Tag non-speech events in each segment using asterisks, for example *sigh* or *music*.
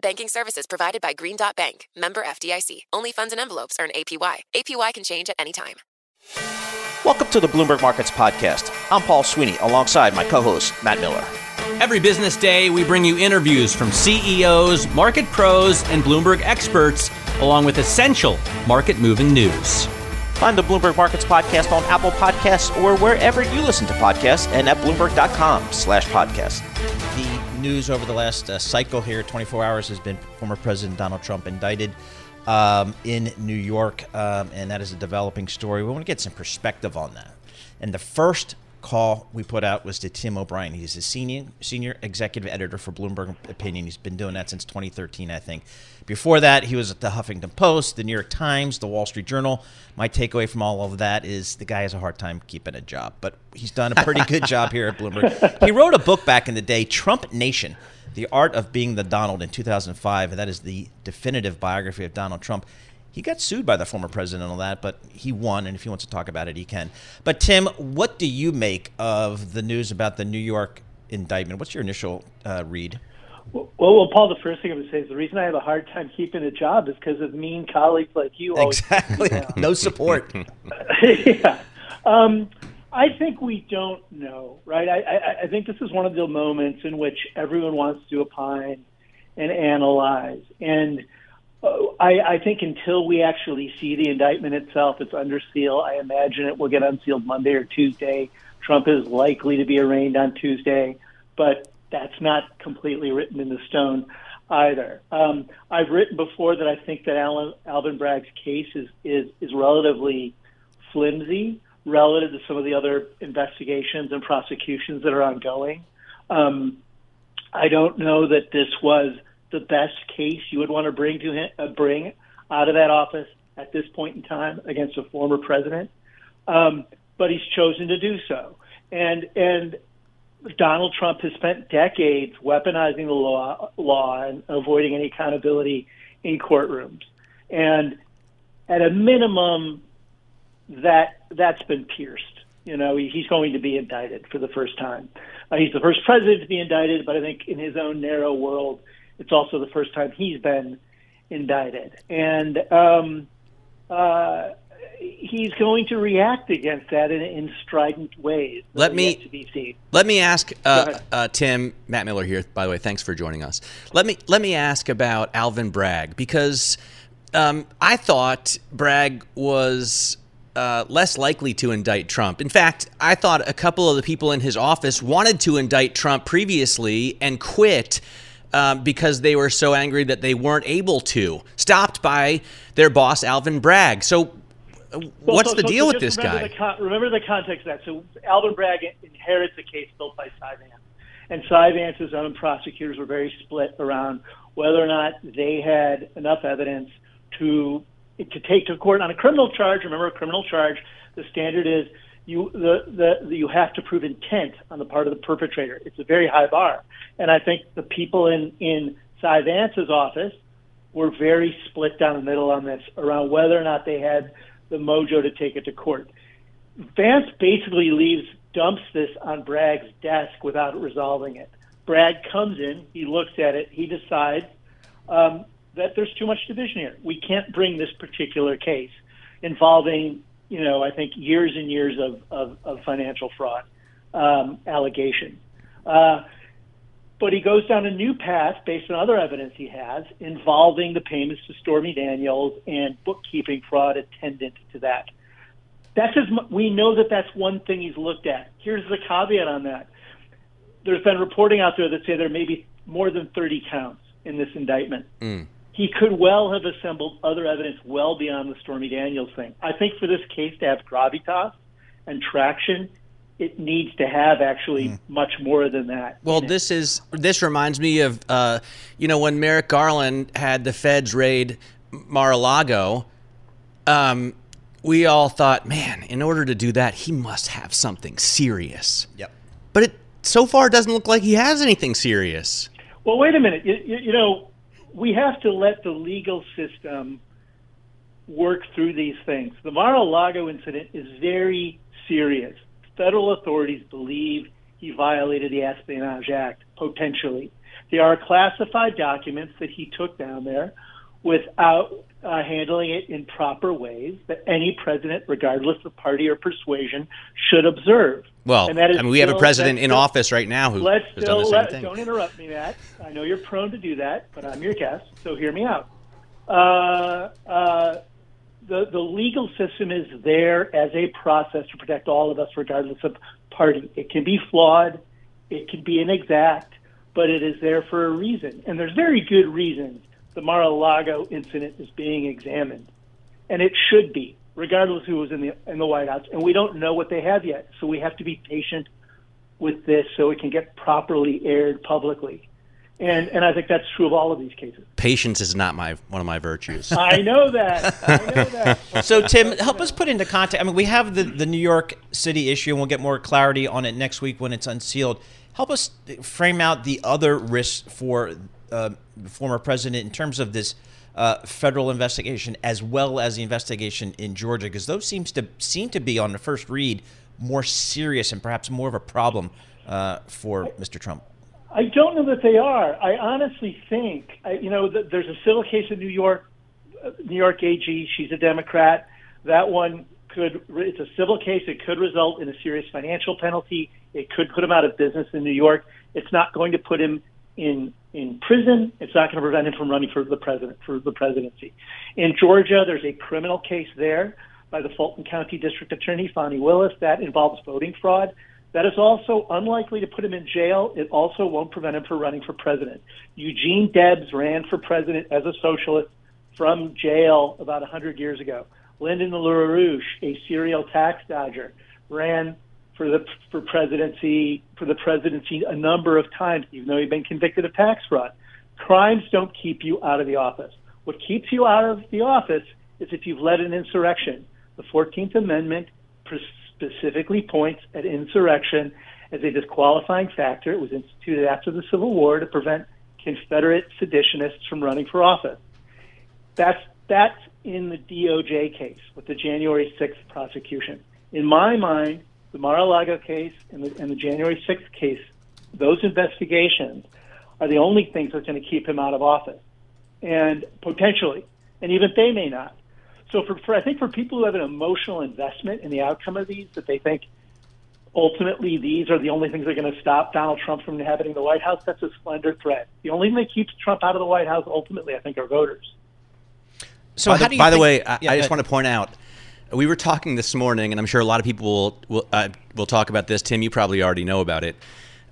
Banking services provided by Green Dot Bank, member FDIC. Only funds and envelopes earn APY. APY can change at any time. Welcome to the Bloomberg Markets Podcast. I'm Paul Sweeney alongside my co host, Matt Miller. Every business day, we bring you interviews from CEOs, market pros, and Bloomberg experts, along with essential market moving news. Find the Bloomberg Markets Podcast on Apple Podcasts or wherever you listen to podcasts and at Bloomberg.com slash podcast. The news over the last uh, cycle here, 24 hours, has been former President Donald Trump indicted um, in New York, um, and that is a developing story. We want to get some perspective on that. And the first call we put out was to Tim O'Brien. He's a senior senior executive editor for Bloomberg Opinion. He's been doing that since 2013, I think. Before that, he was at the Huffington Post, the New York Times, the Wall Street Journal. My takeaway from all of that is the guy has a hard time keeping a job, but he's done a pretty good *laughs* job here at Bloomberg. He wrote a book back in the day, Trump Nation the Art of Being the Donald in 2005. and That is the definitive biography of Donald Trump. He got sued by the former president and all that, but he won. And if he wants to talk about it, he can. But Tim, what do you make of the news about the New York indictment? What's your initial uh, read? Well, well, Paul, the first thing I'm going to say is the reason I have a hard time keeping a job is because of mean colleagues like you. *laughs* Exactly. no support. *laughs* *laughs* yeah. Um, I think we don't know, right? I, I, I think this is one of the moments in which everyone wants to opine and analyze. And I, I think until we actually see the indictment itself, it's under seal. I imagine it will get unsealed Monday or Tuesday. Trump is likely to be arraigned on Tuesday, but that's not completely written in the stone either. Um, I've written before that I think that Alan, Alvin Bragg's case is, is, is relatively flimsy relative to some of the other investigations and prosecutions that are ongoing. Um, I don't know that this was the best case you would want to bring to him, uh, bring out of that office at this point in time against a former president, um, but he's chosen to do so. And and Donald Trump has spent decades weaponizing the law, law and avoiding any accountability in courtrooms. And at a minimum, that that's been pierced. You know, he, he's going to be indicted for the first time. Uh, he's the first president to be indicted, but I think in his own narrow world, it's also the first time he's been indicted, and um, uh, he's going to react against that in, in strident ways. Let me let me ask uh, uh, Tim Matt Miller here. By the way, thanks for joining us. Let me let me ask about Alvin Bragg because um, I thought Bragg was uh, less likely to indict Trump. In fact, I thought a couple of the people in his office wanted to indict Trump previously and quit um, because they were so angry that they weren't able to, stopped by their boss, Alvin Bragg. So, uh, what's so, the so, deal so with this guy? The con- remember the context of that. So, Alvin Bragg inherits a case built by Vance. And Cy Vance's own prosecutors were very split around whether or not they had enough evidence to to take to court on a criminal charge. Remember, a criminal charge, the standard is you the, the, you have to prove intent on the part of the perpetrator. It's a very high bar, and I think the people in in Cy Vance's office were very split down the middle on this around whether or not they had the mojo to take it to court. Vance basically leaves dumps this on Bragg's desk without resolving it. Bragg comes in, he looks at it, he decides um, that there's too much division here. We can't bring this particular case involving, you know, I think years and years of, of, of financial fraud um, allegations. Uh, But he goes down a new path based on other evidence he has involving the payments to Stormy Daniels and bookkeeping fraud attendant to that. That's as we know that that's one thing he's looked at. Here's the caveat on that. There's been reporting out there that say there may be more than 30 counts in this indictment. Mm. He could well have assembled other evidence well beyond the Stormy Daniels thing. I think for this case to have gravitas and traction, it needs to have actually mm. much more than that. Well, this is this reminds me of uh, you know when Merrick Garland had the feds raid Mar-a-Lago. Um, we all thought, man, in order to do that, he must have something serious. Yep. But it so far doesn't look like he has anything serious. Well, wait a minute. You, you, you know, we have to let the legal system work through these things. The Mar-a-Lago incident is very serious federal authorities believe he violated the Espionage Act, potentially. There are classified documents that he took down there without uh, handling it in proper ways that any president, regardless of party or persuasion, should observe. Well, and that is I mean, we have a president in still, office right now who let's has still, done the same let, thing. Don't interrupt me, Matt. I know you're prone to do that, but I'm your guest, so hear me out. Uh, uh, the, the legal system is there as a process to protect all of us, regardless of party. It can be flawed, it can be inexact, but it is there for a reason. And there's very good reasons the Mar-a-Lago incident is being examined, and it should be, regardless who was in the in the White House. And we don't know what they have yet, so we have to be patient with this so it can get properly aired publicly and and I think that's true of all of these cases. Patience is not my one of my virtues. *laughs* I know that. I know that. *laughs* so Tim, help us put into context. I mean, we have the the New York City issue, and we'll get more clarity on it next week when it's unsealed. Help us frame out the other risks for uh, former president in terms of this. Uh, federal investigation as well as the investigation in Georgia, because those seems to seem to be on the first read more serious and perhaps more of a problem uh, for Mr. Trump. I don't know that they are. I honestly think, you know, there's a civil case in New York, uh, New York AG. She's a Democrat. That one could, it's a civil case. It could result in a serious financial penalty. It could put him out of business in New York. It's not going to put him in in prison. It's not going to prevent him from running for the president for the presidency. In Georgia, there's a criminal case there by the Fulton County District Attorney Fani Willis that involves voting fraud. That is also unlikely to put him in jail. It also won't prevent him from running for president. Eugene Debs ran for president as a socialist from jail about 100 years ago. Lyndon LaRouche, a serial tax dodger, ran for the for presidency for the presidency a number of times, even though he'd been convicted of tax fraud. Crimes don't keep you out of the office. What keeps you out of the office is if you've led an insurrection. The 14th Amendment specifically points at insurrection as a disqualifying factor. It was instituted after the Civil War to prevent Confederate seditionists from running for office. That's that's in the DOJ case with the January 6th prosecution. In my mind, the Mar-a-Lago case and the, and the January 6th case, those investigations are the only things that's going to keep him out of office, and potentially, and even they may not. So for, for I think for people who have an emotional investment in the outcome of these, that they think ultimately these are the only things that are going to stop Donald Trump from inhabiting the White House, that's a slender threat. The only thing that keeps Trump out of the White House ultimately, I think, are voters. So, by, the, by the, way, I, yeah, I just want to point out we were talking this morning, and I'm sure a lot of people will will, uh, will talk about this. Tim, you probably already know about it.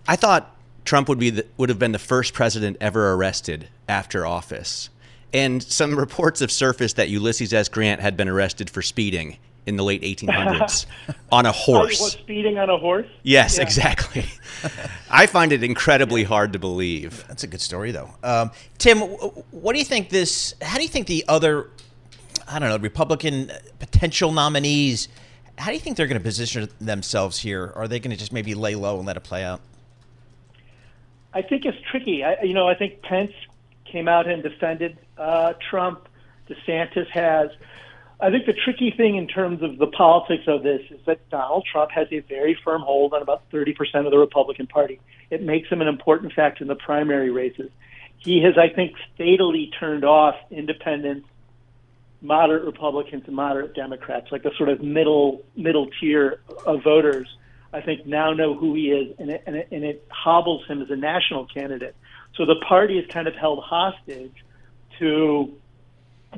I thought Trump would be the, would have been the first president ever arrested after office. And some *laughs* reports have surfaced that Ulysses S. Grant had been arrested for speeding in the late 1800s *laughs* on a horse. Was speeding on a horse? Yes, yeah. exactly. *laughs* I find it incredibly hard to believe. That's a good story, though. Um, Tim, what do you think this? How do you think the other, I don't know, Republican potential nominees? How do you think they're going to position themselves here? Are they going to just maybe lay low and let it play out? I think it's tricky. I, you know, I think Pence came out and defended uh, Trump. DeSantis has. I think the tricky thing in terms of the politics of this is that Donald Trump has a very firm hold on about 30% of the Republican Party. It makes him an important factor in the primary races. He has, I think, fatally turned off independents, moderate Republicans, and moderate Democrats, like a sort of middle middle tier of voters. I think, now know who he is, and it, and it, and it hobbles him as a national candidate. So the party is kind of held hostage to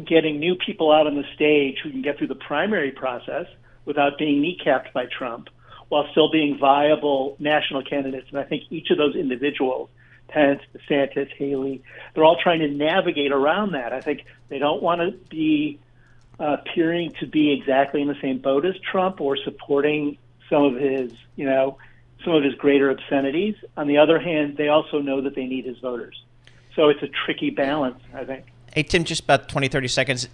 getting new people out on the stage who can get through the primary process without being kneecapped by Trump, while still being viable national candidates. And I think each of those individuals, Pence, DeSantis, Haley, they're all trying to navigate around that. I think they don't want to be uh, appearing to be exactly in the same boat as Trump or supporting some of his, you know, some of his greater obscenities. On the other hand, they also know that they need his voters. So it's a tricky balance, I think. Hey, Tim, just about 20, 30 seconds.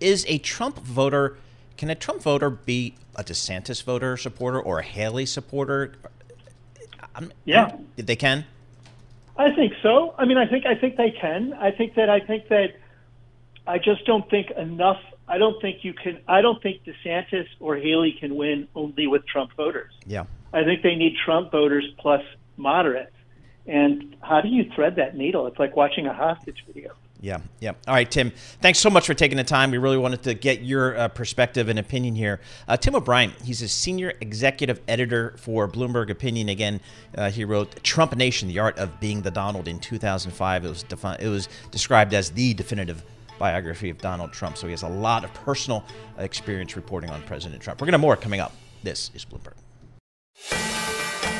Is a Trump voter, can a Trump voter be a DeSantis voter supporter or a Haley supporter? I'm, yeah. They can? I think so. I mean, I think I think they can. I think that I think that I just don't think enough. I don't think you can. I don't think DeSantis or Haley can win only with Trump voters. Yeah. I think they need Trump voters plus moderates. And how do you thread that needle? It's like watching a hostage video. Yeah, yeah. All right, Tim. Thanks so much for taking the time. We really wanted to get your uh, perspective and opinion here. Uh, Tim O'Brien, he's a senior executive editor for Bloomberg Opinion. Again, uh, he wrote "Trump Nation: The Art of Being the Donald" in 2005. It was defi- it was described as the definitive biography of Donald Trump. So he has a lot of personal experience reporting on President Trump. We're to have more coming up. This is Bloomberg.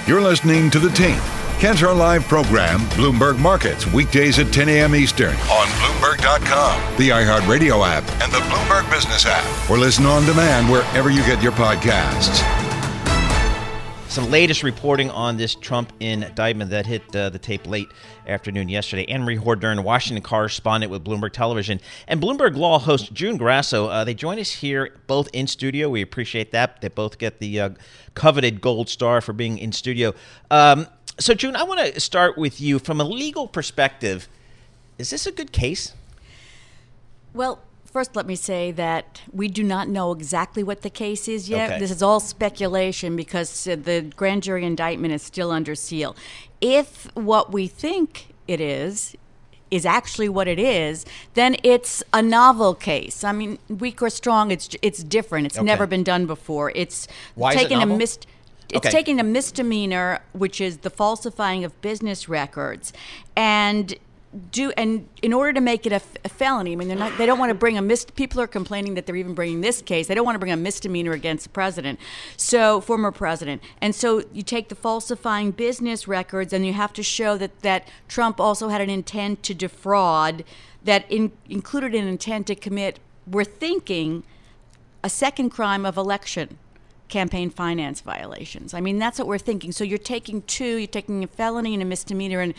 You're listening to the Tape. Catch our live program, Bloomberg Markets, weekdays at 10 a.m. Eastern on Bloomberg.com, the iHeartRadio app, and the Bloomberg Business app, or listen on demand wherever you get your podcasts. Some latest reporting on this Trump indictment that hit uh, the tape late afternoon yesterday. Annmarie Hordern, Washington correspondent with Bloomberg Television, and Bloomberg Law host June Grasso. Uh, they join us here both in studio. We appreciate that. They both get the uh, coveted gold star for being in studio. Um, so, June, I want to start with you from a legal perspective. Is this a good case? Well, First, let me say that we do not know exactly what the case is yet. Okay. This is all speculation because uh, the grand jury indictment is still under seal. If what we think it is is actually what it is, then it's a novel case. I mean, weak or strong, it's it's different. It's Okay. never been done before. It's Why is it a mis- it's Okay. taking a misdemeanor, which is the falsifying of business records, and do and in order to make it a, felony. I mean, they're not. They don't want to bring a mis. People are complaining that they're even bringing this case. They don't want to bring a misdemeanor against the president, so former president. And so you take the falsifying business records, and you have to show that that Trump also had an intent to defraud, that in, included an intent to commit. We're thinking a second crime of election campaign finance violations. I mean, that's what we're thinking. So you're taking two, you're taking a felony and a misdemeanor and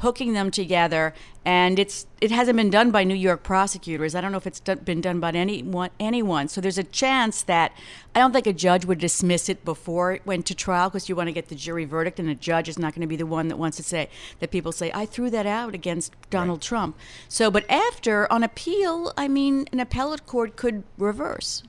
hooking them together, and it's it hasn't been done by New York prosecutors. I don't know if it's done, been done by anyone. Anyone. So there's a chance that I don't think a judge would dismiss it before it went to trial because you want to get the jury verdict, and the judge is not going to be the one that wants to say that people say I threw that out against Donald Trump. So, but after on appeal, I mean, an appellate court could reverse.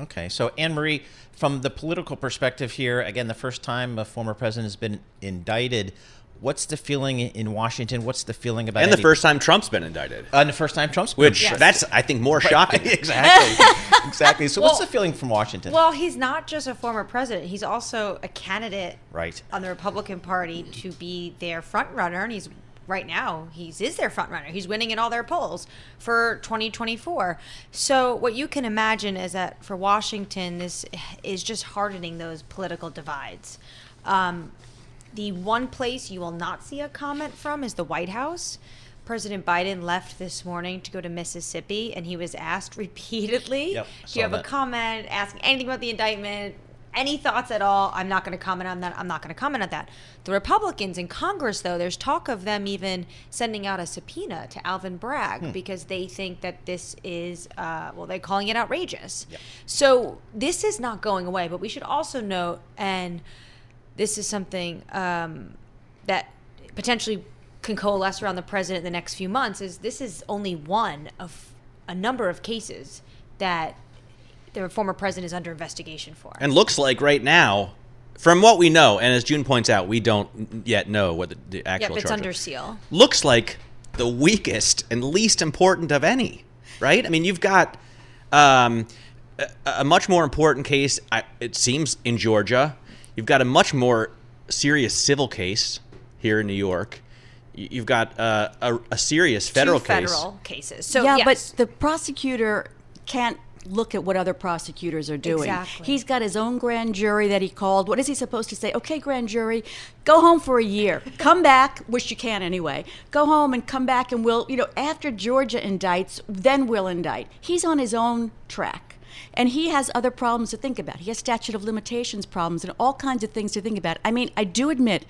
Okay, so Annmarie, from the political perspective here, again, the first time a former president has been indicted. What's the feeling in Washington? What's the feeling about And the any- first time Trump's been indicted. uh, and the first time Trump's been Which indicted. that's I think more *laughs* shocking. exactly, *laughs* exactly. So, what's the feeling from Washington? Well, he's not just a former president; he's also a candidate Right. on the Republican Party to be their front runner, and he's right now he's is their front runner. He's winning in all their polls for 2024. So what you can imagine is that for Washington, this is just hardening those political divides. Um, the one place you will not see a comment from is the White House. President Biden left this morning to go to Mississippi, and he was asked *laughs* repeatedly, Yep, "Do you have a comment? Asking anything about the indictment? Any thoughts at all? I'm not going to comment on that. I'm not going to comment on that." The Republicans in Congress, though, there's talk of them even sending out a subpoena to Alvin Bragg Hmm. because they think that this is, uh, well, they're calling it outrageous. So this is not going away. But we should also note, and this is something um, that potentially can coalesce around the president in the next few months is this is only one of a number of cases that the former president is under investigation for. And looks like right now, from what we know, and as June points out, we don't yet know what the, the actual yep, it's charge under is. seal. Looks like the weakest and least important of any, right? I mean, you've got um, a, a much more important case. I, it seems in Georgia. You've got a much more serious civil case here in New York. You've got uh, a, a, serious federal Two case. federal cases. So yeah, yes. but the prosecutor can't look at what other prosecutors are doing. Exactly. He's got his own grand jury that he called. What is he supposed to say? Okay, grand jury, go home for a year. *laughs* Come back, which you can anyway. Go home and come back and we'll, you know, after Georgia indicts, then we'll indict. He's on his own track. And he has other problems to think about. He has statute of limitations problems and all kinds of things to think about. I mean, I do admit,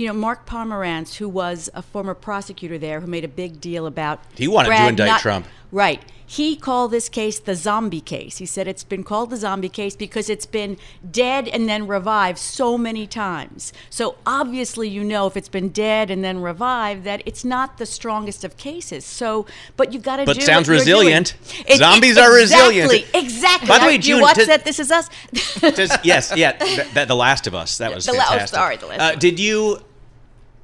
you know, Mark Pomerantz, who was a former prosecutor there, who made a big deal about he wanted Bragg to indict not, Trump. Right. He called this case the zombie case. He said it's been called the zombie case because it's been dead and then revived so many times. So obviously, you know, if it's been dead and then revived, that it's not the strongest of cases. So, but you've got to do. But sounds what resilient. It- Zombies it- are resilient. Exactly. Exactly. By the way, June, you watch that? This is us. *laughs* Just- yes, yeah, th- th- The Last of Us. That was The La- oh, sorry, The Last uh, of Us. Did you?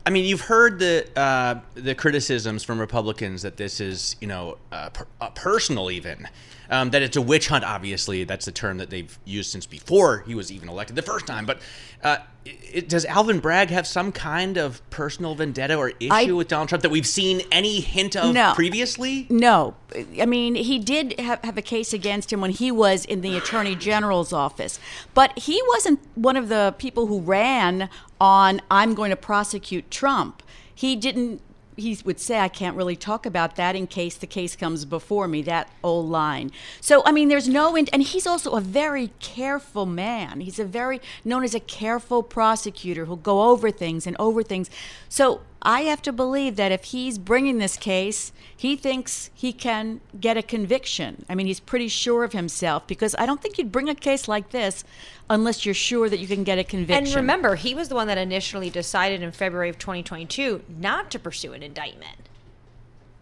I mean, you've heard the uh, the criticisms from Republicans that this is, you know, uh, per- uh, personal even. Um, that it's a witch hunt. Obviously, that's the term that they've used since before he was even elected the first time. But uh, it, does Alvin Bragg have some kind of personal vendetta or issue I- with Donald Trump that we've seen any hint of No. previously? No, I mean he did have, have a case against him when he was in the attorney general's office, but he wasn't one of the people who ran on "I'm going to prosecute Trump." He didn't. He would say, "I can't really talk about that in case the case comes before me." That old line. So I mean, there's no, and he's also a very careful man. He's a very known as a careful prosecutor who'll go over things and over things. So I have to believe that if he's bringing this case, he thinks he can get a conviction. I mean, he's pretty sure of himself because I don't think you'd bring a case like this unless you're sure that you can get a conviction. And remember, he was the one that initially decided in February of 2022 not to pursue an indictment.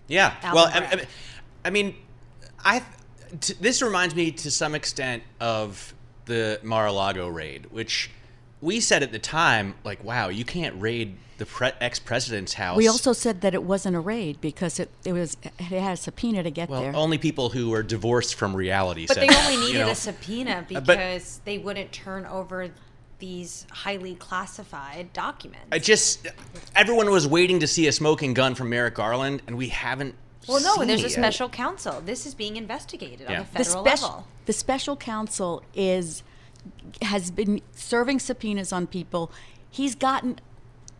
Yeah. Alvin well, I, Bragg. I- I mean, I t- this reminds me to some extent of the Mar-a-Lago raid, which we said at the time, like, wow, you can't raid the pre- ex-president's house. we also said that it wasn't a raid because it, it was it had a subpoena to get well, there. only people who were divorced from reality. But said they that, only you needed know? a subpoena uh, but- because they wouldn't turn over these highly classified documents. I just everyone was waiting to see a smoking gun from Merrick Garland, and we haven't. well, no, seen there's a yet. special counsel. This is being investigated Yeah. on a the federal special level. the special counsel is has been serving subpoenas on people. He's gotten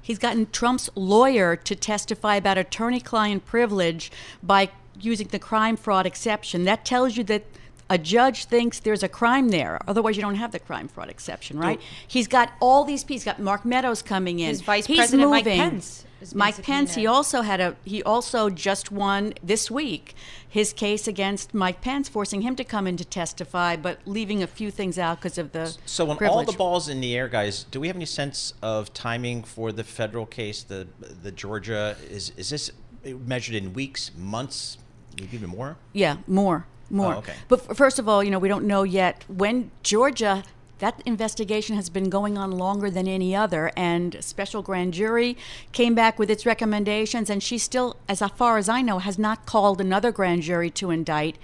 he's gotten Trump's lawyer to testify about attorney-client privilege by using the crime fraud exception. That tells you that a judge thinks there's a crime there. Otherwise, you don't have the crime fraud exception, right? He's got all these pieces. He's got Mark Meadows coming in. His Vice He's President Mike moving. Pence Mike Pence. He also had a. He also just won this week his case against Mike Pence, forcing him to come in to testify, but leaving a few things out because of the. So when all the balls in the air, guys, do we have any sense of timing for the federal case? The the Georgia is is this measured in weeks, months, maybe even more? Yeah, more, more. Oh, okay. But f- first of all, you know, we don't know yet when Georgia. That investigation has been going on longer than any other, and special grand jury came back with its recommendations, and she still, as far as I know, has not called another grand jury to indict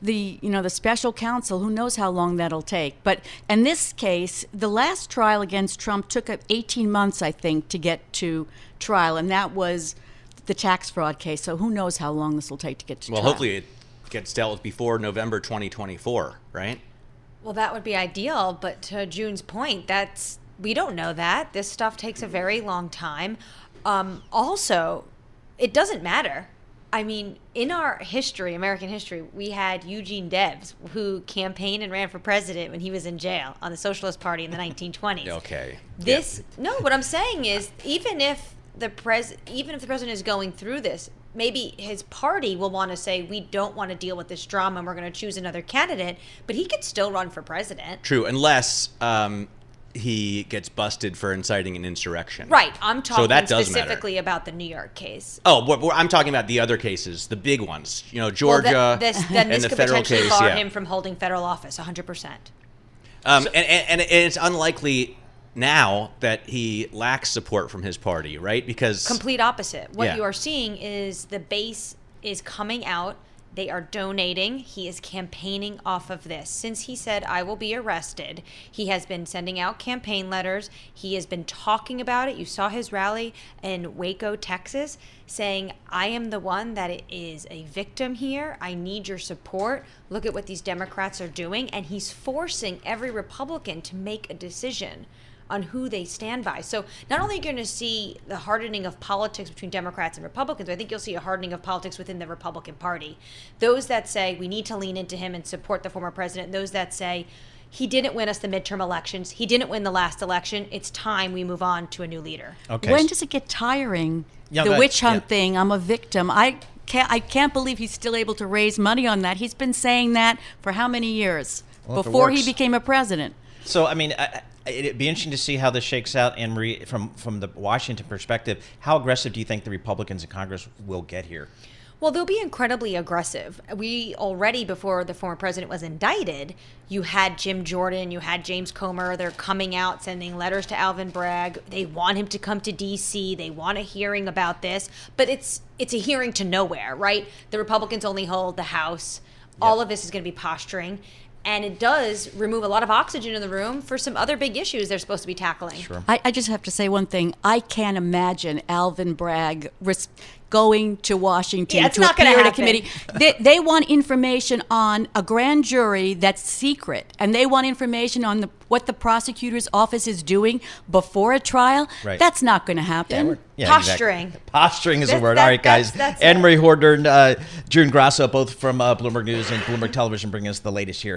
the you know the special counsel who knows how long that'll take but in this case the last trial against trump took 18 months i think to get to trial and that was the tax fraud case so who knows how long this will take to get to trial? Well, trial hopefully it gets dealt with before November 2024, right? Well, that would be ideal, but to June's point, that's we don't know that. This stuff takes a very long time. Um, also, it doesn't matter. I mean, in our history, American history, we had Eugene Debs, who campaigned and ran for president when he was in jail on the Socialist Party in the *laughs* 1920s. Okay. This no, what I'm saying is even if the pres even if the president is going through this, maybe his party will want to say we don't want to deal with this drama and we're going to choose another candidate, but he could still run for president. True, unless um, he gets busted for inciting an insurrection. Right. I'm talking So that does specifically about the New York case. Oh, but, but I'm talking about the other cases, the big ones. You know, Well, Georgia this, then and this the could federal potentially case. bar yeah. him from holding federal office 100%. Um, and, and, and it's unlikely now that he lacks support from his party, right? Because Complete opposite. What Yeah. you are seeing is the base is coming out They are donating. He is campaigning off of this. Since he said, I will be arrested, he has been sending out campaign letters. He has been talking about it. You saw his rally in Waco, Texas, saying, I am the one that is a victim here. I need your support. Look at what these Democrats are doing. And he's forcing every Republican to make a decision on who they stand by. So not only are you going to see the hardening of politics between Democrats and Republicans, I think you'll see a hardening of politics within the Republican Party. Those that say we need to lean into him and support the former president, those that say he didn't win us the midterm elections, he didn't win the last election. It's time we move on to a new leader. Okay. When does it get tiring? Yeah, the witch hunt yeah. thing. I'm a victim. I can't. I can't believe he's still able to raise money on that. He's been saying that for how many years well, before he became a president. So I mean, I, it'd be interesting to see how this shakes out. Annmarie, from from the Washington perspective, how aggressive do you think the Republicans in Congress will get here? Well, they'll be incredibly aggressive. We already, before the former president was indicted, you had Jim Jordan, you had James Comer. They're coming out, sending letters to Alvin Bragg. They want him to come to D.C. They want a hearing about this, but it's it's a hearing to nowhere, right? The Republicans only hold the House. Yep. All of this is going to be posturing and it does remove a lot of oxygen in the room for some other big issues they're supposed to be tackling. Sure. I, I just have to say one thing. I can't imagine Alvin Bragg res- going to Washington yeah, to appear at a committee. They, they want information on a grand jury that's secret, and they want information on the, what the prosecutor's office is doing before a trial. Right. That's not going to happen. Yeah, yeah, Posturing. Exactly. Posturing is a word. That, All right, guys. That's, that's Annmarie Hordern, uh, June Grasso, both from uh, Bloomberg News and Bloomberg Television, bringing us the latest here.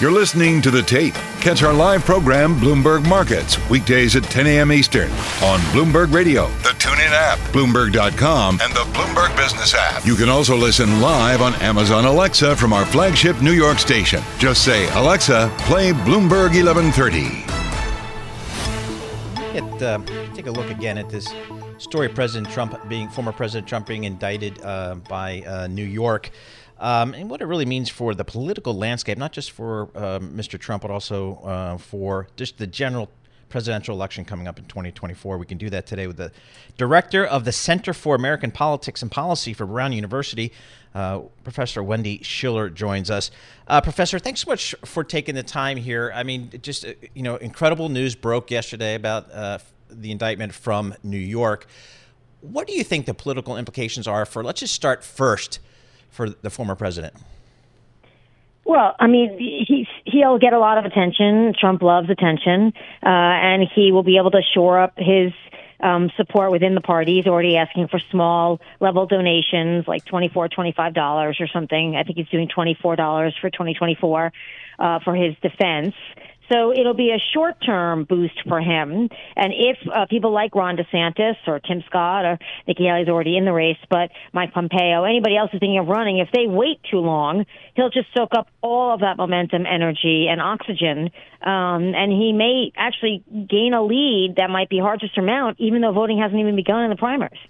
You're listening to The Tape. Catch our live program, Bloomberg Markets, weekdays at 10 a.m. Eastern on Bloomberg Radio, the TuneIn app, Bloomberg.com, and the Bloomberg Business app. You can also listen live on Amazon Alexa from our flagship New York station. Just say, Alexa, play Bloomberg 1130. Get, uh, take a look again at this story President Trump being, former President Trump being indicted uh, by uh, New York um, and what it really means for the political landscape, not just for uh, um, Mr. Trump, but also uh, for just the general presidential election coming up in 2024. We can do that today with the director of the Center for American Politics and Policy for Brown University, uh, Professor Wendy Schiller joins us. Uh, Professor, thanks so much for taking the time here. I mean, just uh, you know, incredible news broke yesterday about uh, the indictment from New York. What do you think the political implications are for? Let's just start first for the former president? Well, I mean, he's he'll get a lot of attention. Trump loves attention, uh, and he will be able to shore up his um, support within the party. He's already asking for small level donations, like twenty four, twenty five dollars or something. I think he's doing twenty four dollars for twenty twenty four uh, for his defense. So it'll be a short term boost for him. And if uh, people like Ron DeSantis or Tim Scott or Nikki Haley's already in the race, but Mike Pompeo, anybody else is thinking of running, if they wait too long, he'll just soak up all of that momentum, energy, and oxygen. Um, and he may actually gain a lead that might be hard to surmount, even though voting hasn't even begun in the primaries.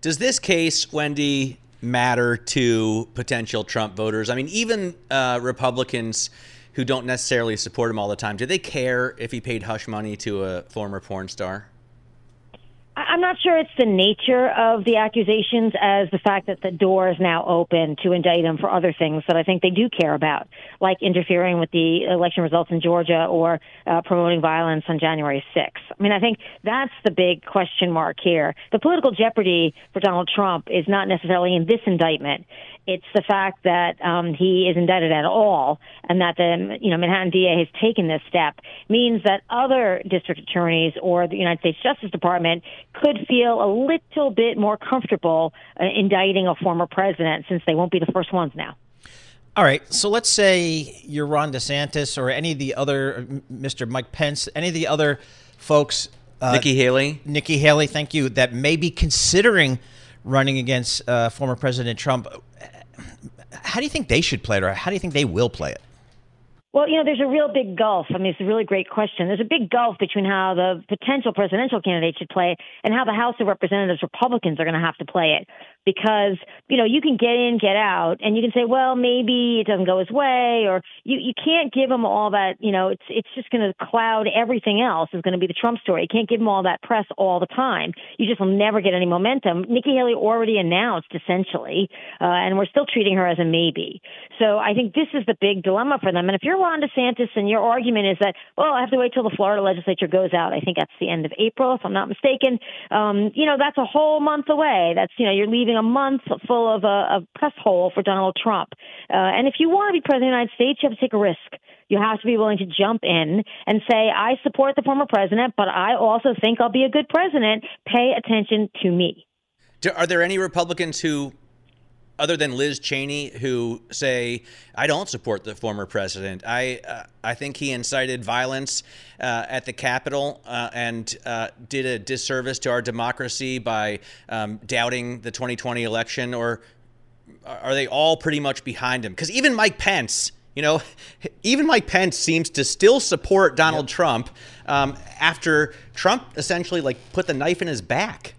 Does this case, Wendy, matter to potential Trump voters? I mean, even uh, Republicans who don't necessarily support him all the time, do they care if he paid hush money to a former porn star? I'm not sure it's the nature of the accusations as the fact that the door is now open to indict him for other things that I think they do care about, like interfering with the election results in Georgia or uh, promoting violence on January 6th. I mean, I think that's the big question mark here. The political jeopardy for Donald Trump is not necessarily in this indictment. It's the fact that um, he is indicted at all, and that the you know Manhattan DA has taken this step means that other district attorneys or the United States Justice Department could feel a little bit more comfortable uh, indicting a former president, since they won't be the first ones now. All right, so let's say you're Ron DeSantis or any of the other Mr. Mike Pence, any of the other folks. Uh, Nikki Haley. Nikki Haley, thank you. That may be considering running against uh, former President Trump. How do you think they should play it, or how do you think they will play it? Well, you know, there's a real big gulf. I mean, it's a really great question. There's a big gulf between how the potential presidential candidate should play and how the House of Representatives Republicans are going to have to play it. Because, you know, you can get in, get out, and you can say, well, maybe it doesn't go his way, or you, you can't give him all that, you know, it's, it's just going to cloud everything else is going to be the Trump story. You can't give him all that press all the time. You just will never get any momentum. Nikki Haley already announced, essentially, uh, and we're still treating her as a maybe. So I think this is the big dilemma for them. And if you're Ron DeSantis and your argument is that, well, I have to wait till the Florida legislature goes out. I think that's the end of April, if I'm not mistaken. Um, you know, that's a whole month away. That's, you know, you're leaving a month full of a, a press hole for Donald Trump. Uh, and if you want to be president of the United States, you have to take a risk. You have to be willing to jump in and say, I support the former president, but I also think I'll be a good president. Pay attention to me. Are there any Republicans who other than Liz Cheney, who say, "I don't support the former president. I uh, I think he incited violence uh, at the Capitol uh, and uh, did a disservice to our democracy by um, doubting the 2020 election." Or are they all pretty much behind him? Because even Mike Pence. You know, *laughs* even Mike Pence seems to still support Donald yep. Trump um, after Trump essentially like put the knife in his back.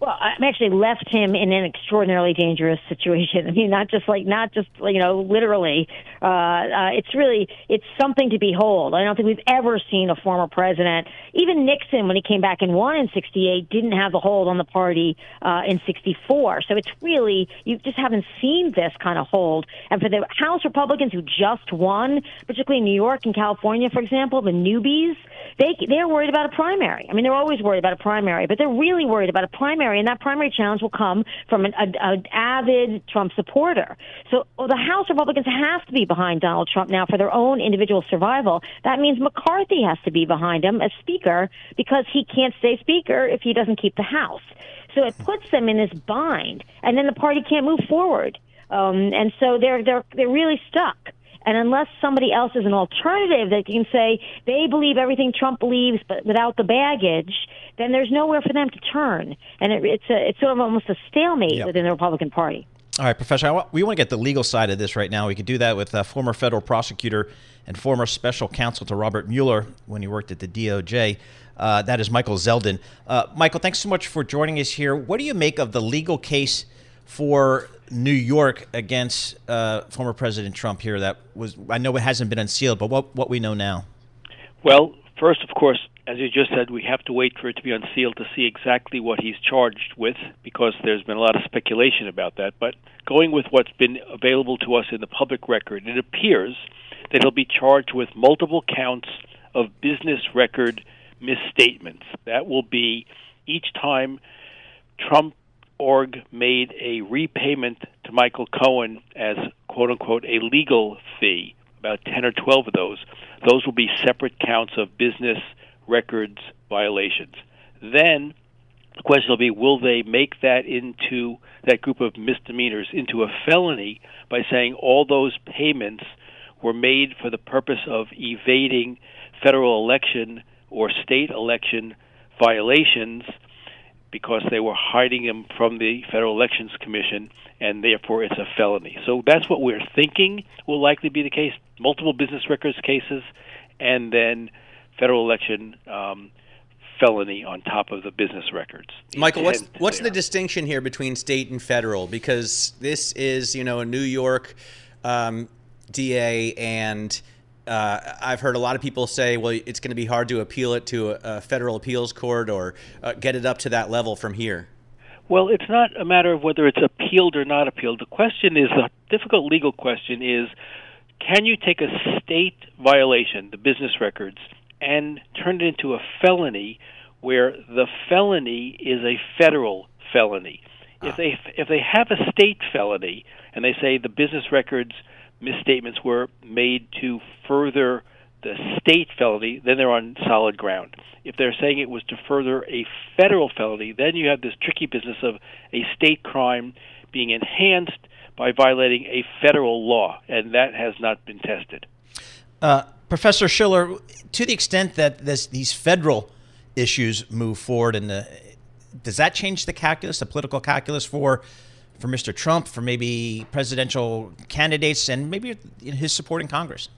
Well, I actually left him in an extraordinarily dangerous situation. *laughs* I mean, not just like, not just, you know, literally. Uh, uh, it's really, it's something to behold. I don't think we've ever seen a former president, even Nixon, when he came back and won in 68, didn't have the hold on the party uh, in 64. So it's really, you just haven't seen this kind of hold. And for the House Republicans who just won, particularly in New York and California, for example, the newbies, they, they're worried about a primary. I mean, they're always worried about a primary, but they're really worried about a primary primary, and that primary challenge will come from an a, a avid Trump supporter. So well, the House Republicans have to be behind Donald Trump now for their own individual survival. That means McCarthy has to be behind him as Speaker because he can't stay Speaker if he doesn't keep the House. So it puts them in this bind, and then the party can't move forward. Um, and so they're they're they're really stuck. And unless somebody else is an alternative that can say they believe everything Trump believes, but without the baggage, then there's nowhere for them to turn. And it, it's a, it's sort of almost a stalemate yep. within the Republican Party. All right, Professor, we want to get the legal side of this right now. We could do that with a former federal prosecutor and former special counsel to Robert Mueller when he worked at the DOJ. Uh, that is Michael Zeldin. Uh, Michael, thanks so much for joining us here. What do you make of the legal case for New York against uh, former President Trump here? That was I know it hasn't been unsealed, but what what we know now. Well, first, of course, as you just said, we have to wait for it to be unsealed to see exactly what he's charged with, because there's been a lot of speculation about that. But going with what's been available to us in the public record, it appears that he'll be charged with multiple counts of business record misstatements. That will be each time Trump org made a repayment to Michael Cohen as quote unquote a legal fee, about 10 or 12 of those. Those will be separate counts of business records violations. Then the question will be will they make that into that group of misdemeanors into a felony by saying all those payments were made for the purpose of evading federal election or state election violations because they were hiding him from the Federal Elections Commission, and therefore it's a felony. So that's what we're thinking will likely be the case: multiple business records cases, and then federal election um, felony on top of the business records. Michael, what's what's the distinction here between state and federal? Because this is, you know, a New York um, DA and uh, I've heard a lot of people say, well, it's going to be hard to appeal it to a, a federal appeals court or uh, get it up to that level from here. Well, it's not a matter of whether it's appealed or not appealed. The question is the difficult legal question is can you take a state violation, the business records, and turn it into a felony where the felony is a federal felony? If they if they have a state felony and they say the business records misstatements were made to further the state felony, then they're on solid ground. If they're saying it was to further a federal felony, then you have this tricky business of a state crime being enhanced by violating a federal law, and that has not been tested. Uh, Professor Schiller, to the extent that this, these federal issues move forward, and does that change the calculus, the political calculus for for Mr. Trump, for maybe presidential candidates, and maybe his support in Congress?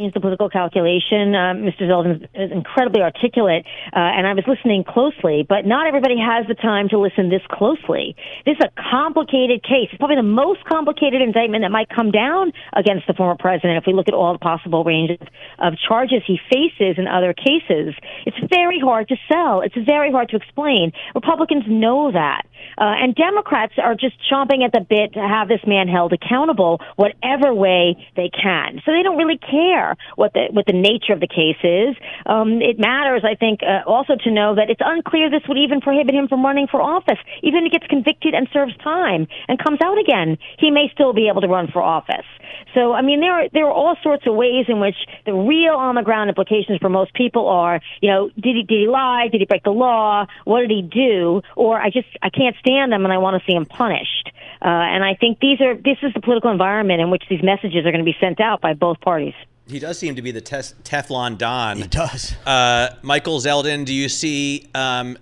It's the political calculation. Mr. Zeldin is incredibly articulate, uh, and I was listening closely, but not everybody has the time to listen this closely. This is a complicated case. It's probably the most complicated indictment that might come down against the former president if we look at all the possible ranges of charges he faces in other cases. It's very hard to sell. It's very hard to explain. Republicans know that. Uh, and Democrats are just chomping at the bit to have this man held accountable whatever way they can. So they don't really care what the what the nature of the case is. Um, it matters, I think, uh, also to know that it's unclear this would even prohibit him from running for office. Even if he gets convicted and serves time and comes out again, he may still be able to run for office. So, I mean, there are there are all sorts of ways in which the real on the ground implications for most people are, you know, did he did he lie? Did he break the law? What did he do? Or I just I can't stand them and I want to see him punished. Uh, and I think these are this is the political environment in which these messages are going to be sent out by both parties. He does seem to be the tes- Teflon Don. He does. Uh, Michael Zeldin, do you see um,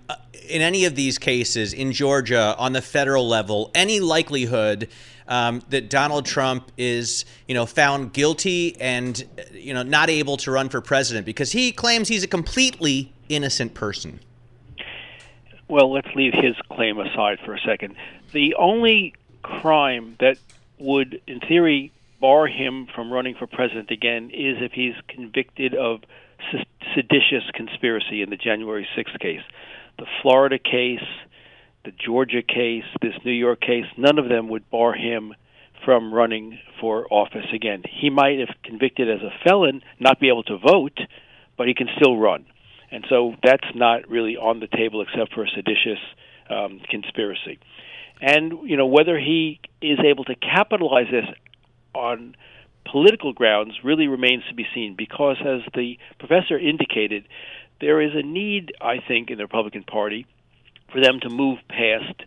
in any of these cases in Georgia on the federal level any likelihood um, that Donald Trump is, you know, found guilty and, you know, not able to run for president because he claims he's a completely innocent person? Well, let's leave his claim aside for a second. The only crime that would, in theory, bar him from running for president again is if he's convicted of seditious conspiracy in the January 6th case. The Florida case, the Georgia case, this New York case, none of them would bar him from running for office again. He might, if convicted as a felon, not be able to vote, but he can still run. And so that's not really on the table except for a seditious um, conspiracy. And you know whether he is able to capitalize this on political grounds really remains to be seen because, as the professor indicated, there is a need, I think, in the Republican Party for them to move past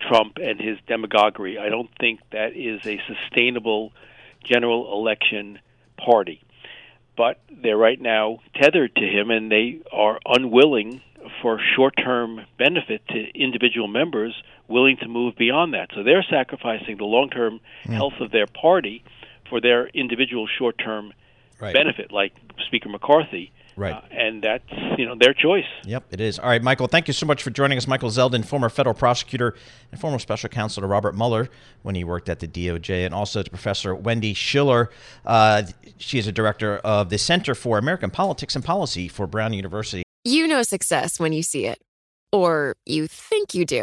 Trump and his demagoguery. I don't think that is a sustainable general election party. But they're right now tethered to him, and they are unwilling for short term benefit to individual members willing to move beyond that. So they're sacrificing the long term mm. health of their party for their individual short term right. benefit, like Speaker McCarthy. Right. Uh, and that's, you know, their choice. Yep, it is. All right, Michael, thank you so much for joining us. Michael Zeldin, former federal prosecutor and former special counsel to Robert Mueller when he worked at the DOJ, and also to Professor Wendy Schiller. Uh, she is a director of the Center for American Politics and Policy for Brown University. You know success when you see it, or you think you do.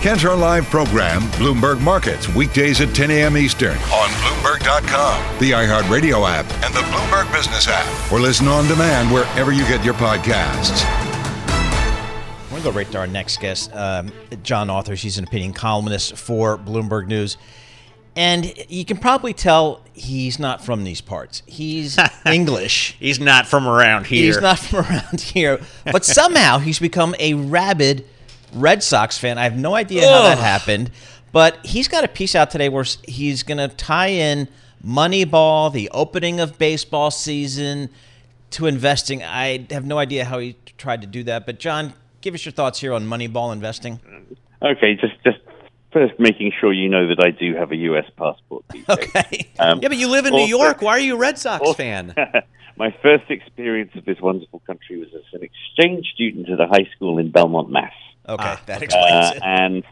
Catch our live program, Bloomberg Markets, weekdays at 10 a.m. Eastern on Bloomberg.com, the iHeartRadio app, and the Bloomberg Business app, or listen on demand wherever you get your podcasts. We're going to go right to our next guest, um, John Authers. He's an opinion columnist for Bloomberg News. And you can probably tell he's not from these parts. He's *laughs* English. he's not from around here. He's not from *laughs* around here. But somehow he's become a rabid Red Sox fan. I have no idea how that happened, but he's got a piece out today where he's going to tie in Moneyball, the opening of baseball season, to investing. I have no idea how he tried to do that, but John, give us your thoughts here on Moneyball investing. Okay, just just first making sure you know that I do have a U.S. passport. Okay. Um, yeah, but you live in also, New York. Why are you a Red Sox also, fan? *laughs* my first experience of this wonderful country was as an exchange student at a high school in Belmont, Mass. Okay, ah, that explains uh, it. And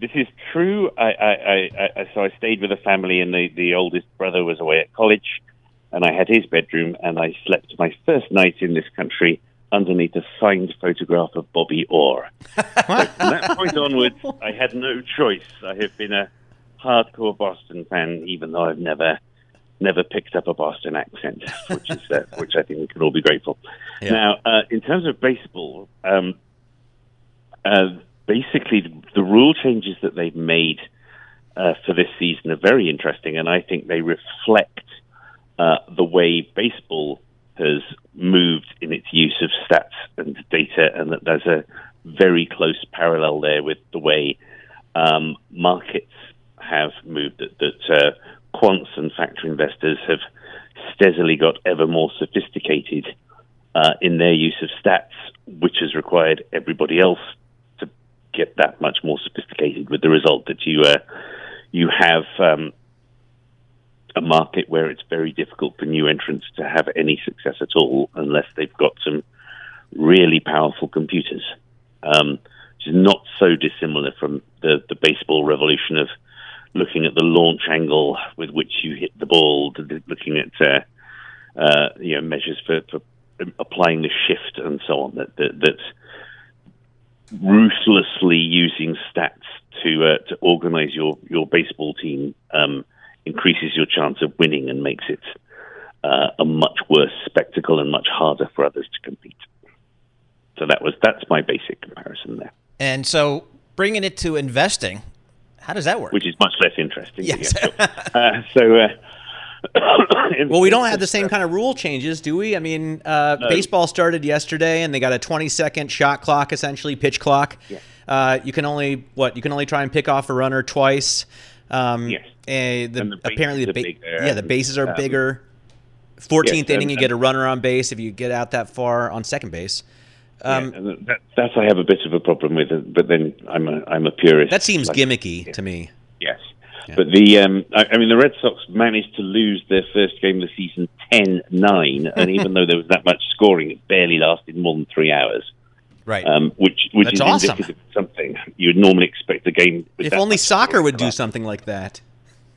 this is true. I, I, I, so I stayed with a family, and the, the oldest brother was away at college, and I had his bedroom, and I slept my first night in this country underneath a signed photograph of Bobby Orr. so from that *laughs* point onwards, I had no choice. I have been a hardcore Boston fan, even though I've never never picked up a Boston accent, which is uh, *laughs* which I think we can all be grateful. Yeah. Now, uh, in terms of baseball, um, uh, basically, the rule changes that they've made uh, for this season are very interesting, and I think they reflect uh, the way baseball has moved in its use of stats and data, and that there's a very close parallel there with the way um, markets have moved. That, that uh, quants and factor investors have steadily got ever more sophisticated uh, in their use of stats, which has required everybody else get that much more sophisticated with the result that you uh, you have um, a market where it's very difficult for new entrants to have any success at all unless they've got some really powerful computers, um, which is not so dissimilar from the, the baseball revolution of looking at the launch angle with which you hit the ball, looking at uh, uh, you know measures for, for applying the shift and so on. That that, that ruthlessly using stats to uh, to organize your your baseball team um, increases your chance of winning and makes it uh, a much worse spectacle and much harder for others to compete. So that was that's my basic comparison there. And so bringing it to investing, how does that work? Which is much less interesting. Yes. *laughs* uh, so. *coughs* Well, we don't have the same kind of rule changes, do we? I mean, uh, no. baseball started yesterday, and they got a 20 second shot clock, essentially pitch clock. Yeah. Uh, you can only what you can only try and pick off a runner twice. Um, yes. And, the, and the apparently the ba- yeah the bases are um, bigger. Fourteenth yes, inning, you get a runner on base if you get out that far on second base. Um, yeah, that, that's I have a bit of a problem with it, but then I'm a I'm a purist. That seems like, gimmicky yeah. to me. Yes, yeah. But the, um, I, I, mean, the Red Sox managed to lose their first game of the season 10-9, and *laughs* even though there was that much scoring, it barely lasted more than three hours. Right. Um, which which That's is awesome. indicative of something. You would normally expect a game. if only soccer would do something like that.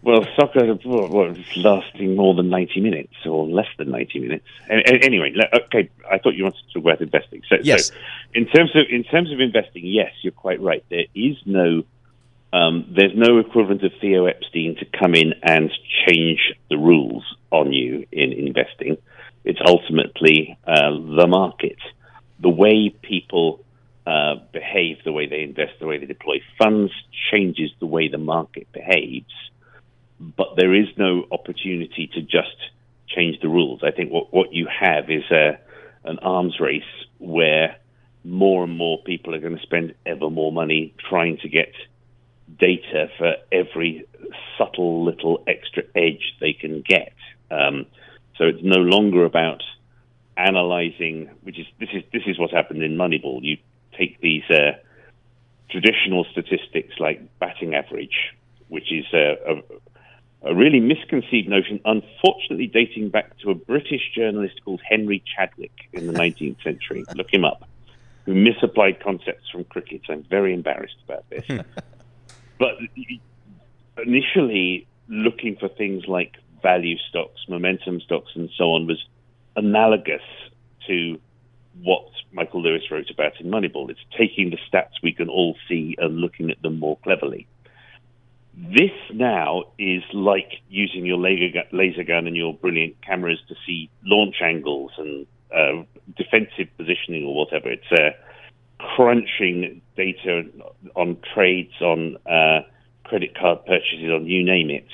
Well, soccer was lasting more than 90 minutes or less than 90 minutes. Anyway, okay, I thought you wanted to talk about investing. So, yes. So in terms of in terms of investing, yes, you're quite right. There is no um, there's no equivalent of Theo Epstein to come in and change the rules on you in investing. It's ultimately uh, the market. The way people uh, behave, the way they invest, the way they deploy funds changes the way the market behaves. But there is no opportunity to just change the rules. I think what, what you have is a, an arms race where more and more people are going to spend ever more money trying to get data for every subtle little extra edge they can get. Um, so it's no longer about analyzing, which is this is this is what happened in Moneyball. You take these uh, traditional statistics like batting average, which is a, a, a really misconceived notion, unfortunately dating back to a British journalist called Henry Chadwick in the *laughs* 19th century. Look him up, who misapplied concepts from cricket. I'm very embarrassed about this. *laughs* but initially, looking for things like value stocks, momentum stocks, and so on was analogous to what Michael Lewis wrote about in Moneyball. It's taking the stats we can all see and looking at them more cleverly. This now is like using your laser gun and your brilliant cameras to see launch angles and uh, defensive positioning or whatever. It's uh, crunching data on trades, on uh, credit card purchases, on you name it,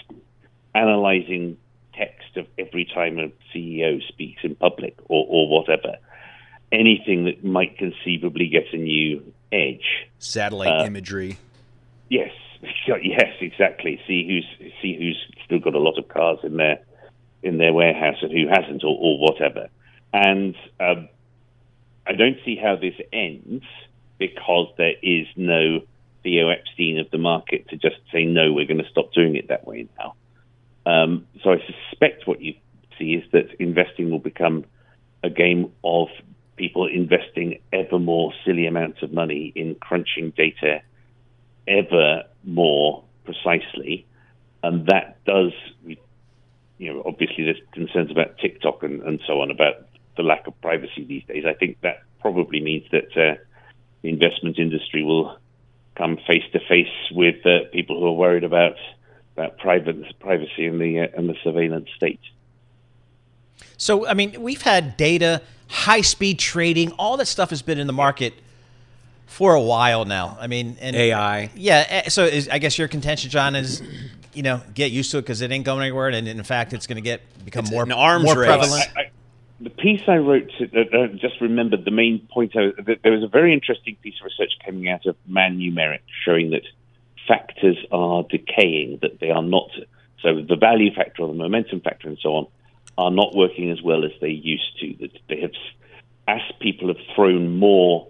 analyzing text of every time a CEO speaks in public or, or whatever anything that might conceivably get a new edge. Satellite uh, imagery. Yes, *laughs* yes, exactly. See who's see who's still got a lot of cars in their in their warehouse and who hasn't, or, or whatever. And um, I don't see how this ends because there is no Theo Epstein of the market to just say no, we're going to stop doing it that way now. Um, so I suspect what you see is that investing will become a game of people investing ever more silly amounts of money in crunching data ever more precisely. And that does, you know, obviously there's concerns about TikTok and, and so on about the lack of privacy these days. I think that probably means that uh, the investment industry will come face to face with uh, people who are worried about about private privacy and the uh, and the surveillance state. So, I mean, we've had data high speed trading, all that stuff has been in the market for a while now. I mean, and AI. Yeah. Eh, so is, I guess your contention, John, is you know get used to it because it ain't going anywhere, and in fact, it's going to get become it's more an arms more race. prevalent. I, I, the piece I wrote, uh, uh, just remembered the main point. I, there was a very interesting piece of research coming out of Man Numeric showing that factors are decaying, that they are not. So the value factor or the momentum factor and so on are not working as well as they used to. That they have, as people have thrown more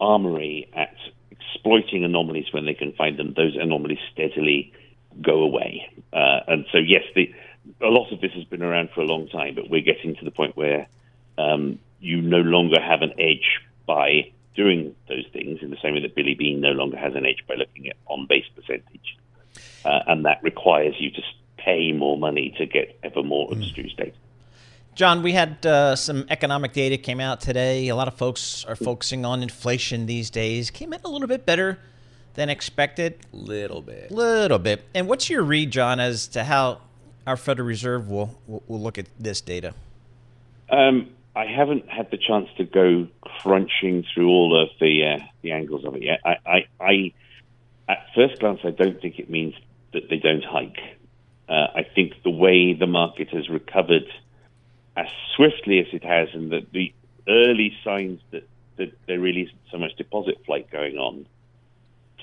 armory at exploiting anomalies when they can find them, those anomalies steadily go away. Uh, and so, yes, the, a lot of this has been around for a long time, but we're getting to the point where um, you no longer have an edge by doing those things in the same way that Billy Beane no longer has an edge by looking at on base percentage. Uh, and that requires you to pay more money to get ever more mm. abstruse data. John, we had uh, some economic data came out today. A lot of folks are focusing on inflation these days. Came in a little bit better than expected. A little bit. Little bit. And what's your read, John, as to how our Federal Reserve will will, look at this data? Um, I haven't had the chance to go crunching through all of the uh, the angles of it yet. I, I, I, at first glance, I don't think it means that they don't hike. Uh, I think the way the market has recovered as swiftly as it has, and that the early signs that, that there really isn't so much deposit flight going on,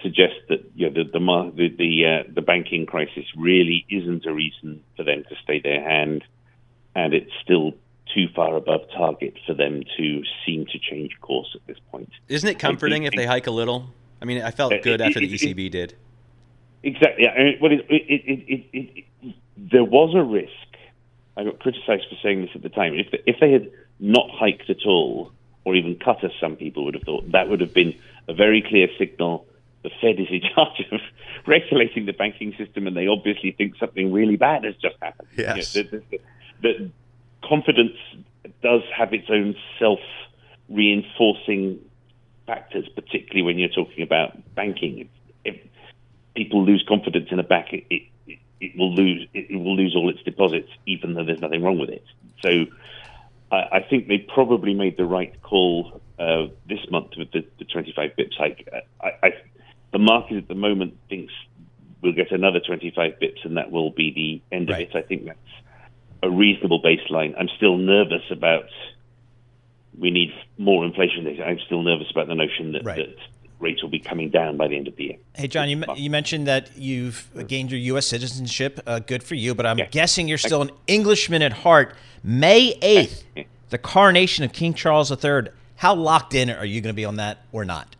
suggest that you know, the the the the, uh, the banking crisis really isn't a reason for them to stay their hand, and it's still too far above target for them to seem to change course at this point. Isn't it comforting if they hike a little? I mean, I felt good after the ECB did. Exactly. I mean, well, it, it, it, there was a risk. I got criticised for saying this at the time. If if they had not hiked at all, or even cut as some people would have thought, that would have been a very clear signal. The Fed is in charge of *laughs* regulating the banking system, and they obviously think something really bad has just happened. Yes. You know, the, the, the confidence does have its own self-reinforcing factors, particularly when you're talking about banking. If people lose confidence in a bank, it, it, it will lose it will lose all its deposits, even though there's nothing wrong with it. So I, I think they probably made the right call uh, this month with the, the 25 bips hike. I, I, the market at the moment thinks we'll get another 25 bips, and that will be the end right. of it. I think that's a reasonable baseline. I'm still nervous about. We need more inflation. I'm still nervous about the notion that, right. that rates will be coming down by the end of the year. Hey, John, you, you mentioned that you've gained your U.S. citizenship. Uh, good for you, but I'm yeah. guessing you're still an Englishman at heart. May 8th, *laughs* the coronation of King Charles III. How locked in are you going to be on that or not?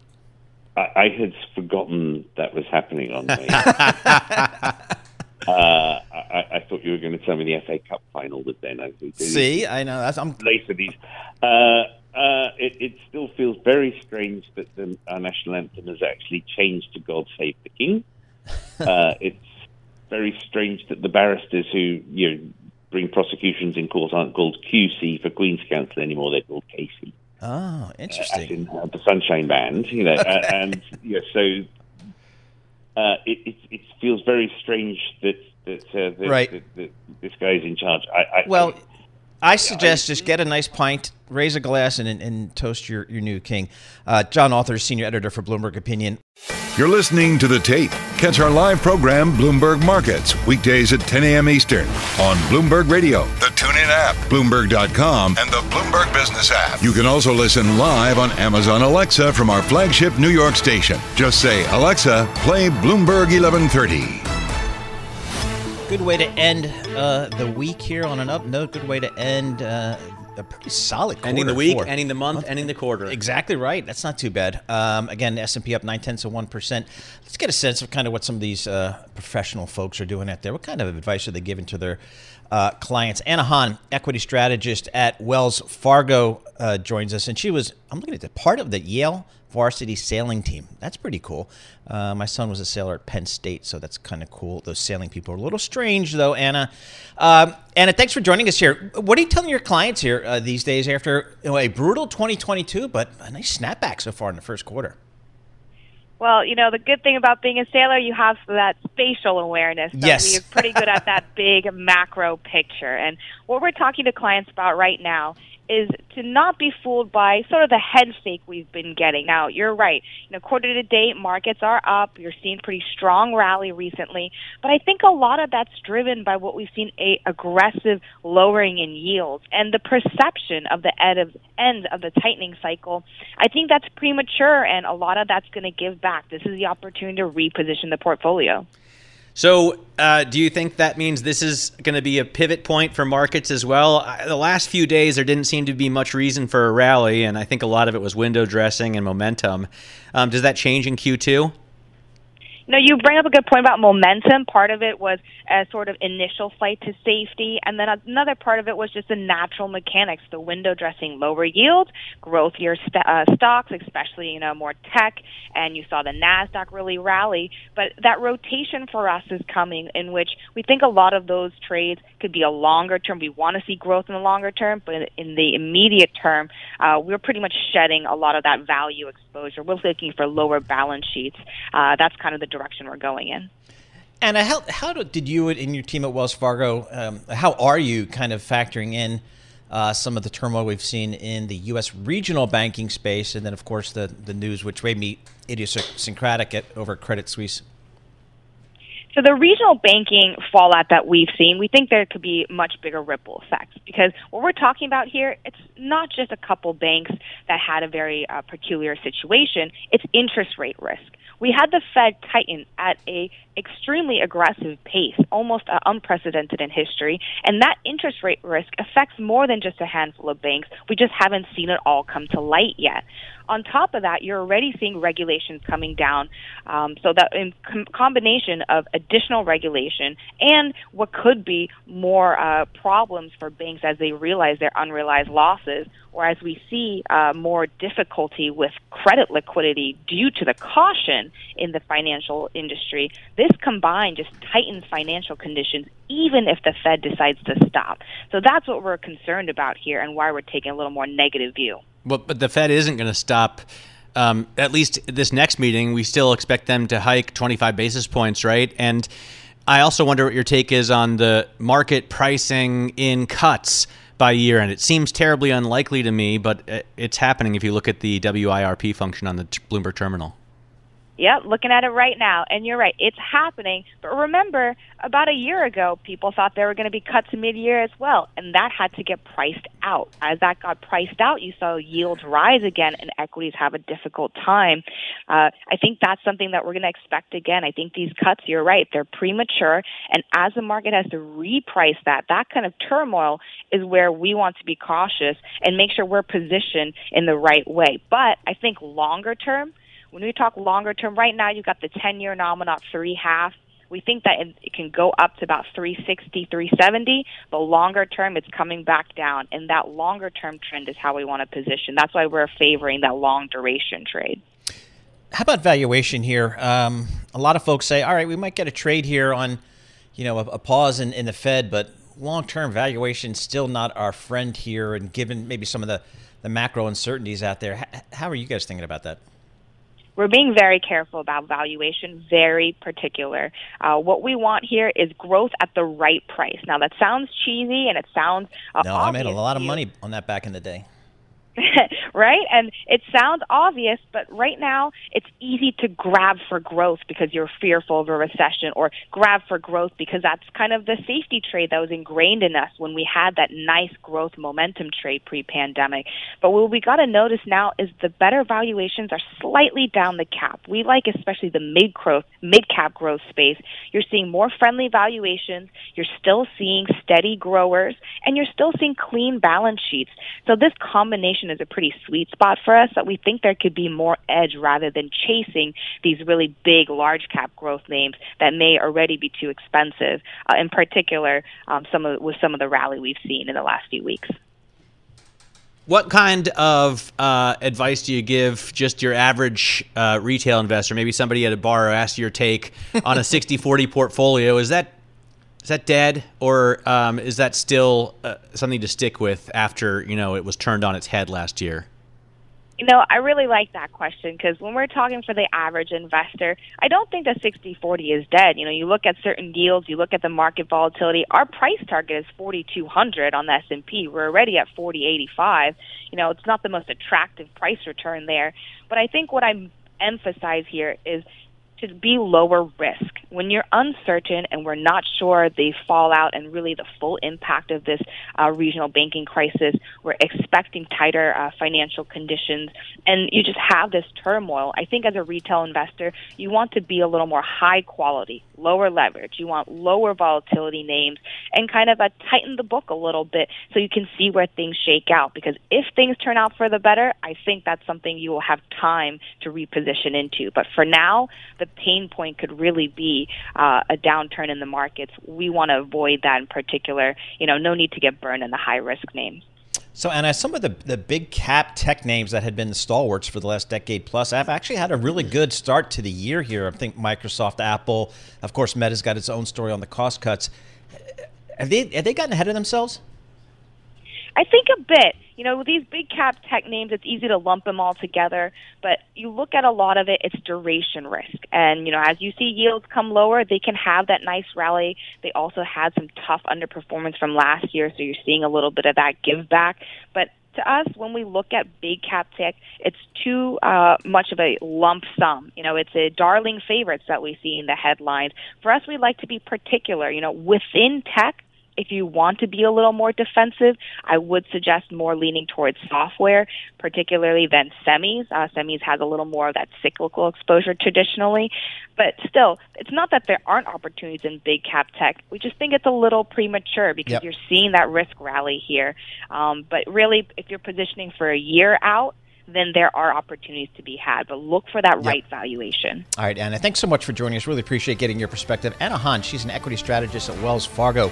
I, I had forgotten that was happening on me. *laughs* uh, I, I, thought you were going to tell me the FA Cup final was then. I think. See, I know that's I'm later these. Uh, uh, it, it, still feels very strange that the, our national anthem has actually changed to "God Save the King." *laughs* Uh, it's very strange that the barristers who you know bring prosecutions in court aren't called QC for Queen's Counsel anymore; they're called KC. Oh, interesting. In, uh, the Sunshine Band, you know, uh, and yeah, so uh, it, it, it feels very strange that that, uh, that, right. that, that this guy's in charge. I, I well, I, suggest just get a nice pint, raise a glass, and, and toast your, your new king. Uh, John Authers, senior editor for Bloomberg Opinion. You're listening to The Tape. Catch our live program, Bloomberg Markets, weekdays at 10 a.m. Eastern on Bloomberg Radio, the TuneIn app, Bloomberg.com, and the Bloomberg Business app. You can also listen live on Amazon Alexa from our flagship New York station. Just say, Alexa, play Bloomberg 1130. Good way to end uh, the week here on an up note. Good way to end uh, a pretty solid quarter. Ending the week, ending the month, ending the quarter. Exactly right. That's not too bad. Um, again, S and P up nine tenths of one percent. Let's get a sense of kind of what some of these uh, professional folks are doing out there. What kind of advice are they giving to their uh, clients? Anna Han, equity strategist at Wells Fargo, uh, joins us, and she was I'm looking at the part of the Yale varsity sailing team. That's pretty cool. Uh, my son was a sailor at Penn State, so that's kind of cool. Those sailing people are a little strange, though, Anna. Um, Anna, thanks for joining us here. What are you telling your clients here uh, these days after you know, a brutal 2022, but a nice snapback so far in the first quarter? Well, you know, the good thing about being a sailor, you have that spatial awareness. So yes. We're pretty good at that *laughs* big macro picture. And what we're talking to clients about right now is to not be fooled by sort of the head fake we've been getting. Now, you're right. You know, quarter to date, markets are up. You're seeing pretty strong rally recently, but I think a lot of that's driven by what we've seen a aggressive lowering in yields and the perception of the end of end of the tightening cycle. I think that's premature, and a lot of that's going to give back. This is the opportunity to reposition the portfolio. So, uh, do you think that means this is going to be a pivot point for markets as well? The last few days, there didn't seem to be much reason for a rally, and I think a lot of it was window dressing and momentum. Um, does that change in Q2? Know, you bring up a good point about momentum. Part of it was a sort of initial flight to safety, and then another part of it was just the natural mechanics, the window dressing, lower yield, growthier st- uh, stocks, especially you know more tech, and you saw the Nasdaq really rally. But that rotation for us is coming, in which we think a lot of those trades could be a longer term. We want to see growth in the longer term, but in the immediate term, uh, we're pretty much shedding a lot of that value exposure. We're looking for lower balance sheets. Uh, that's kind of the direction we're going in. And how how did you and your team at Wells Fargo? Um, how are you kind of factoring in uh, some of the turmoil we've seen in the U.S. regional banking space, and then of course the the news which may be idiosyncratic at, over Credit Suisse? So the regional banking fallout that we've seen, we think there could be much bigger ripple effects because what we're talking about here, it's not just a couple banks that had a very uh, peculiar situation. It's interest rate risk. We had the Fed tighten at a extremely aggressive pace, almost unprecedented in history, and that interest rate risk affects more than just a handful of banks. We just haven't seen it all come to light yet. On top of that, you're already seeing regulations coming down. Um, so that in com- combination of additional regulation and what could be more uh, problems for banks as they realize their unrealized losses, or as we see uh, more difficulty with credit liquidity due to the caution in the financial industry, this combined just tightens financial conditions even if the Fed decides to stop. So that's what we're concerned about here and why we're taking a little more negative view. Well, but the Fed isn't going to stop. Um, at least this next meeting, we still expect them to hike 25 basis points, right? And I also wonder what your take is on the market pricing in cuts by year end. It seems terribly unlikely to me, but it's happening if you look at the WIRP function on the Bloomberg terminal. Yep, looking at it right now. And you're right, it's happening. But remember, about a year ago, people thought there were going to be cuts mid year as well. And that had to get priced out. As that got priced out, you saw yields rise again and equities have a difficult time. Uh, I think that's something that we're going to expect again. I think these cuts, you're right, they're premature. And as the market has to reprice that, that kind of turmoil is where we want to be cautious and make sure we're positioned in the right way. But I think longer term, When we talk longer term, right now you've got the 10 year nominal three half. We think that it can go up to about 360, 370. The longer term, it's coming back down, and that longer term trend is how we want to position. That's why we're favoring that long duration trade. How about valuation here? Um, a lot of folks say, all right, we might get a trade here on, you know, a, a pause in, in the Fed, but long-term valuation still not our friend here. And given maybe some of the, the macro uncertainties out there, how are you guys thinking about that? We're being very careful about valuation, very particular. Uh, what we want here is growth at the right price. Now that sounds cheesy and it sounds uh, no. I made a lot of money on that back in the day. *laughs* right? And it sounds obvious, but right now it's easy to grab for growth because you're fearful of a recession or grab for growth because that's kind of the safety trade that was ingrained in us when we had that nice growth momentum trade pre-pandemic. But what we got to notice now is the better valuations are slightly down the cap. We like especially the mid growth, mid cap growth space. You're seeing more friendly valuations, you're still seeing steady growers, and you're still seeing clean balance sheets. So this combination is a pretty sweet spot for us that we think there could be more edge rather than chasing these really big large cap growth names that may already be too expensive. Uh, in particular, um, some of with some of the rally we've seen in the last few weeks. What kind of uh, advice do you give just your average uh, retail investor? Maybe somebody at a bar asked your take on a *laughs* 60-40 portfolio. Is that is that dead, or um, is that still uh, something to stick with after you know it was turned on its head last year? You know, I really like that question because when we're talking for the average investor, I don't think that 60-40 is dead. You know, you look at certain deals, you look at the market volatility. Our price target is 4,200 on the S&P. We're already at 4085. You know, it's not the most attractive price return there, but I think what I emphasize here is to be lower risk. When you're uncertain and we're not sure the fallout and really the full impact of this uh, regional banking crisis, we're expecting tighter uh, financial conditions, and you just have this turmoil. I think as a retail investor, you want to be a little more high quality, lower leverage. You want lower volatility names and kind of tighten the book a little bit so you can see where things shake out. Because if things turn out for the better, I think that's something you will have time to reposition into. But for now, the pain point could really be uh, a downturn in the markets. We want to avoid that in particular. You know, no need to get burned in the high risk names. So, and as some of the, the big cap tech names that had been the stalwarts for the last decade plus have actually had a really hmm. good start to the year here. I think Microsoft, Apple, of course, Meta's got its own story on the cost cuts. Have they have they gotten ahead of themselves? I think a bit. You know, with these big cap tech names, it's easy to lump them all together. But you look at a lot of it, it's duration risk. And, you know, as you see yields come lower, they can have that nice rally. They also had some tough underperformance from last year, so you're seeing a little bit of that give back. But to us, when we look at big cap tech, it's too uh, much of a lump sum. You know, it's a darling favorites that we see in the headlines. For us, we like to be particular. You know, within tech, if you want to be a little more defensive, I would suggest more leaning towards software, particularly than semis. Uh, semis has a little more of that cyclical exposure traditionally. But still, it's not that there aren't opportunities in big cap tech. We just think it's a little premature because yep. you're seeing that risk rally here. Um, but really, if you're positioning for a year out, then there are opportunities to be had. But look for that yep. right valuation. All right, Anna, thanks so much for joining us. Really appreciate getting your perspective. Anna Han, she's an equity strategist at Wells Fargo.